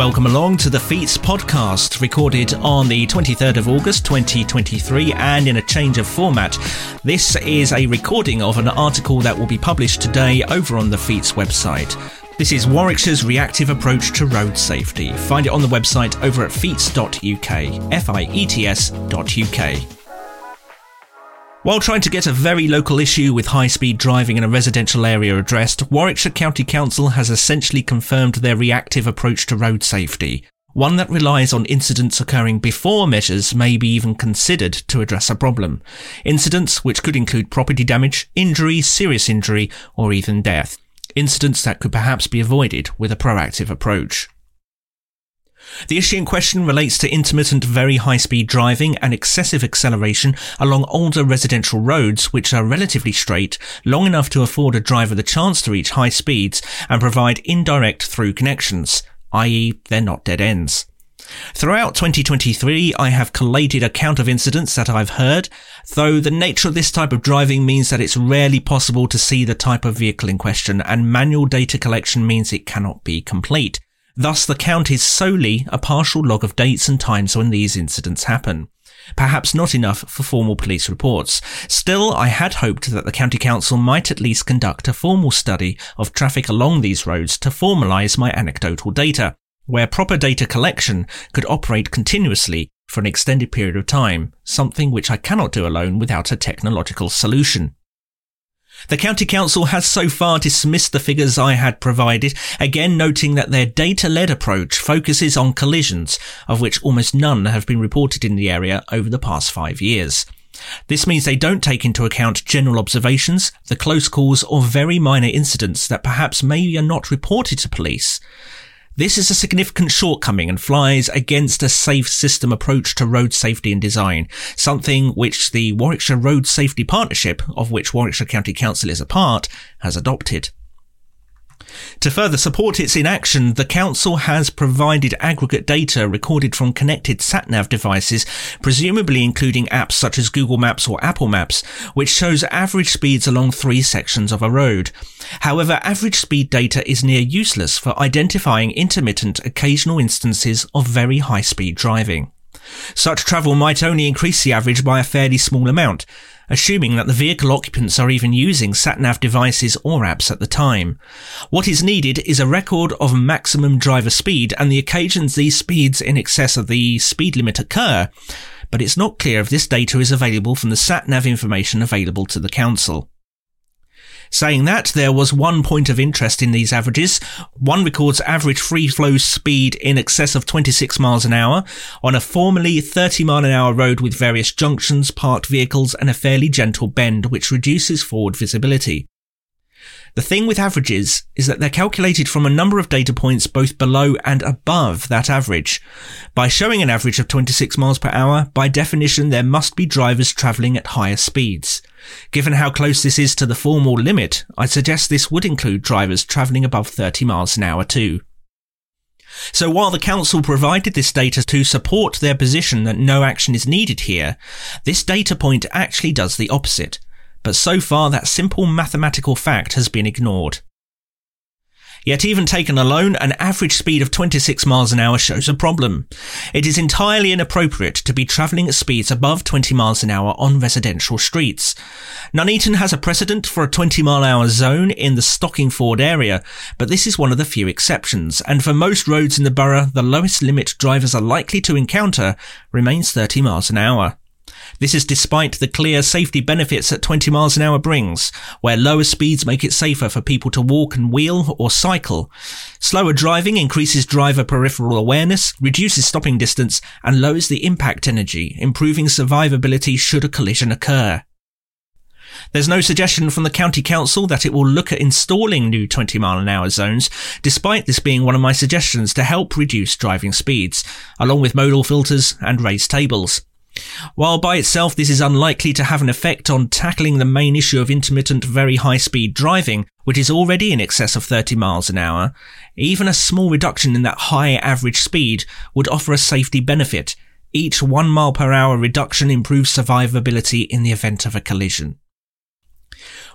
Welcome along to the Fiets podcast, recorded on the 23rd of August 2023 and in a change of format. This is a recording of an article that will be published today over on the Fiets website. This is Warwickshire's reactive approach to road safety. Find it on the website over at fiets.uk, F-I-E-T-S.uk. While trying to get a very local issue with high speed driving in a residential area addressed, Warwickshire County Council has essentially confirmed their reactive approach to road safety, one that relies on incidents occurring before measures may be even considered to address a problem. Incidents which could include property damage, injury, serious injury, or even death incidents that could perhaps be avoided with a proactive approach. The issue in question relates to intermittent very high speed driving and excessive acceleration along older residential roads which are relatively straight, long enough to afford a driver the chance to reach high speeds and provide indirect through connections, i.e. they're not dead ends. Throughout 2023, I have collated a count of incidents that I've heard, though the nature of this type of driving means that it's rarely possible to see the type of vehicle in question, and manual data collection means it cannot be complete. Thus, the count is solely a partial log of dates and times when these incidents happen. Perhaps not enough for formal police reports. Still, I had hoped that the County Council might at least conduct a formal study of traffic along these roads to formalise my anecdotal data where proper data collection could operate continuously for an extended period of time, something which I cannot do alone without a technological solution. The County Council has so far dismissed the figures I had provided, again noting that their data-led approach focuses on collisions, of which almost none have been reported in the area over the past five years. This means they don't take into account general observations, the close calls, or very minor incidents that perhaps maybe are not reported to police. This is a significant shortcoming and flies against a safe system approach to road safety and design, something which the Warwickshire Road Safety Partnership, of which Warwickshire County Council is a part, has adopted. To further support its inaction, the Council has provided aggregate data recorded from connected SatNav devices, presumably including apps such as Google Maps or Apple Maps, which shows average speeds along three sections of a road. However, average speed data is near useless for identifying intermittent occasional instances of very high speed driving. Such travel might only increase the average by a fairly small amount, assuming that the vehicle occupants are even using sat-nav devices or apps at the time. What is needed is a record of maximum driver speed and the occasions these speeds in excess of the speed limit occur, but it's not clear if this data is available from the sat-nav information available to the council. Saying that, there was one point of interest in these averages. One records average free flow speed in excess of 26 miles an hour on a formerly 30 mile an hour road with various junctions, parked vehicles, and a fairly gentle bend which reduces forward visibility. The thing with averages is that they're calculated from a number of data points both below and above that average. By showing an average of 26 miles per hour, by definition there must be drivers travelling at higher speeds. Given how close this is to the formal limit, I suggest this would include drivers travelling above 30 miles an hour too. So while the council provided this data to support their position that no action is needed here, this data point actually does the opposite but so far that simple mathematical fact has been ignored. Yet even taken alone, an average speed of 26 miles an hour shows a problem. It is entirely inappropriate to be travelling at speeds above 20 miles an hour on residential streets. Nuneaton has a precedent for a 20 mile hour zone in the Stockingford area, but this is one of the few exceptions, and for most roads in the borough, the lowest limit drivers are likely to encounter remains 30 miles an hour. This is despite the clear safety benefits that 20 miles an hour brings, where lower speeds make it safer for people to walk and wheel or cycle. Slower driving increases driver peripheral awareness, reduces stopping distance, and lowers the impact energy, improving survivability should a collision occur. There's no suggestion from the county council that it will look at installing new 20 mile an hour zones, despite this being one of my suggestions to help reduce driving speeds, along with modal filters and raised tables. While by itself this is unlikely to have an effect on tackling the main issue of intermittent very high speed driving, which is already in excess of 30 miles an hour, even a small reduction in that high average speed would offer a safety benefit. Each 1 mile per hour reduction improves survivability in the event of a collision.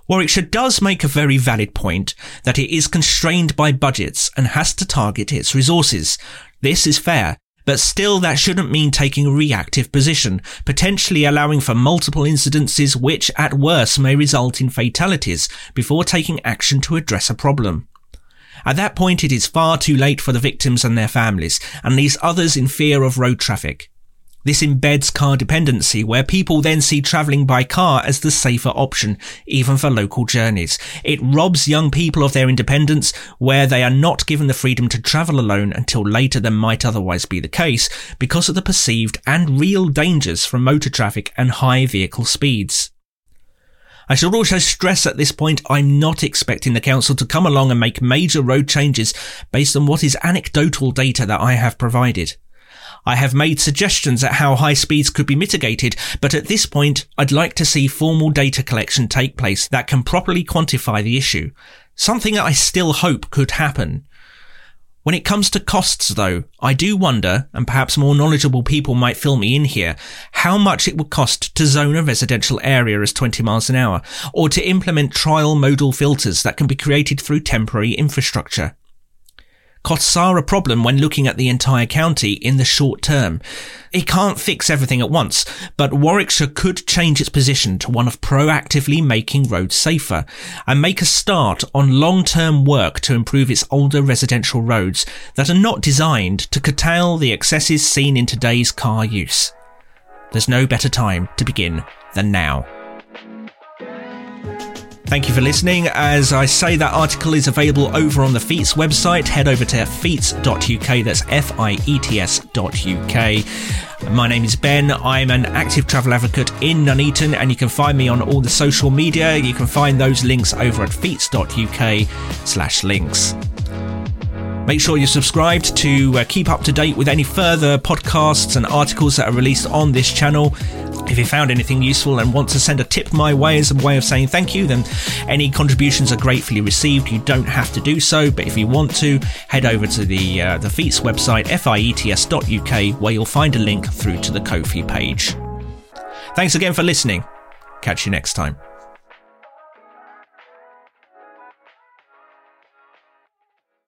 Warwickshire does make a very valid point that it is constrained by budgets and has to target its resources. This is fair, but still that shouldn't mean taking a reactive position, potentially allowing for multiple incidences which at worst may result in fatalities before taking action to address a problem. At that point it is far too late for the victims and their families, and leaves others in fear of road traffic. This embeds car dependency, where people then see travelling by car as the safer option, even for local journeys. It robs young people of their independence, where they are not given the freedom to travel alone until later than might otherwise be the case, because of the perceived and real dangers from motor traffic and high vehicle speeds. I should also stress at this point I'm not expecting the council to come along and make major road changes based on what is anecdotal data that I have provided. I have made suggestions at how high speeds could be mitigated, but at this point, I'd like to see formal data collection take place that can properly quantify the issue. Something that I still hope could happen. When it comes to costs though, I do wonder, and perhaps more knowledgeable people might fill me in here, how much it would cost to zone a residential area as 20 miles an hour, or to implement trial modal filters that can be created through temporary infrastructure. Costs are a problem when looking at the entire county in the short term. It can't fix everything at once, but Warwickshire could change its position to one of proactively making roads safer and make a start on long-term work to improve its older residential roads that are not designed to curtail the excesses seen in today's car use. There's no better time to begin than now. Thank you for listening. As I say, that article is available over on the Fiets website. Head over to fiets.uk. That's F I E T S.uk. My name is Ben. I'm an active travel advocate in Nuneaton, and you can find me on all the social media. You can find those links over at fiets.uk slash links. Make sure you're subscribed to uh, keep up to date with any further podcasts and articles that are released on this channel. If you found anything useful and want to send a tip my way as a way of saying thank you, then any contributions are gratefully received. You don't have to do so, but if you want to, head over to the uh, the Fiets website, fiets.uk, where you'll find a link through to the Ko-fi page. Thanks again for listening. Catch you next time.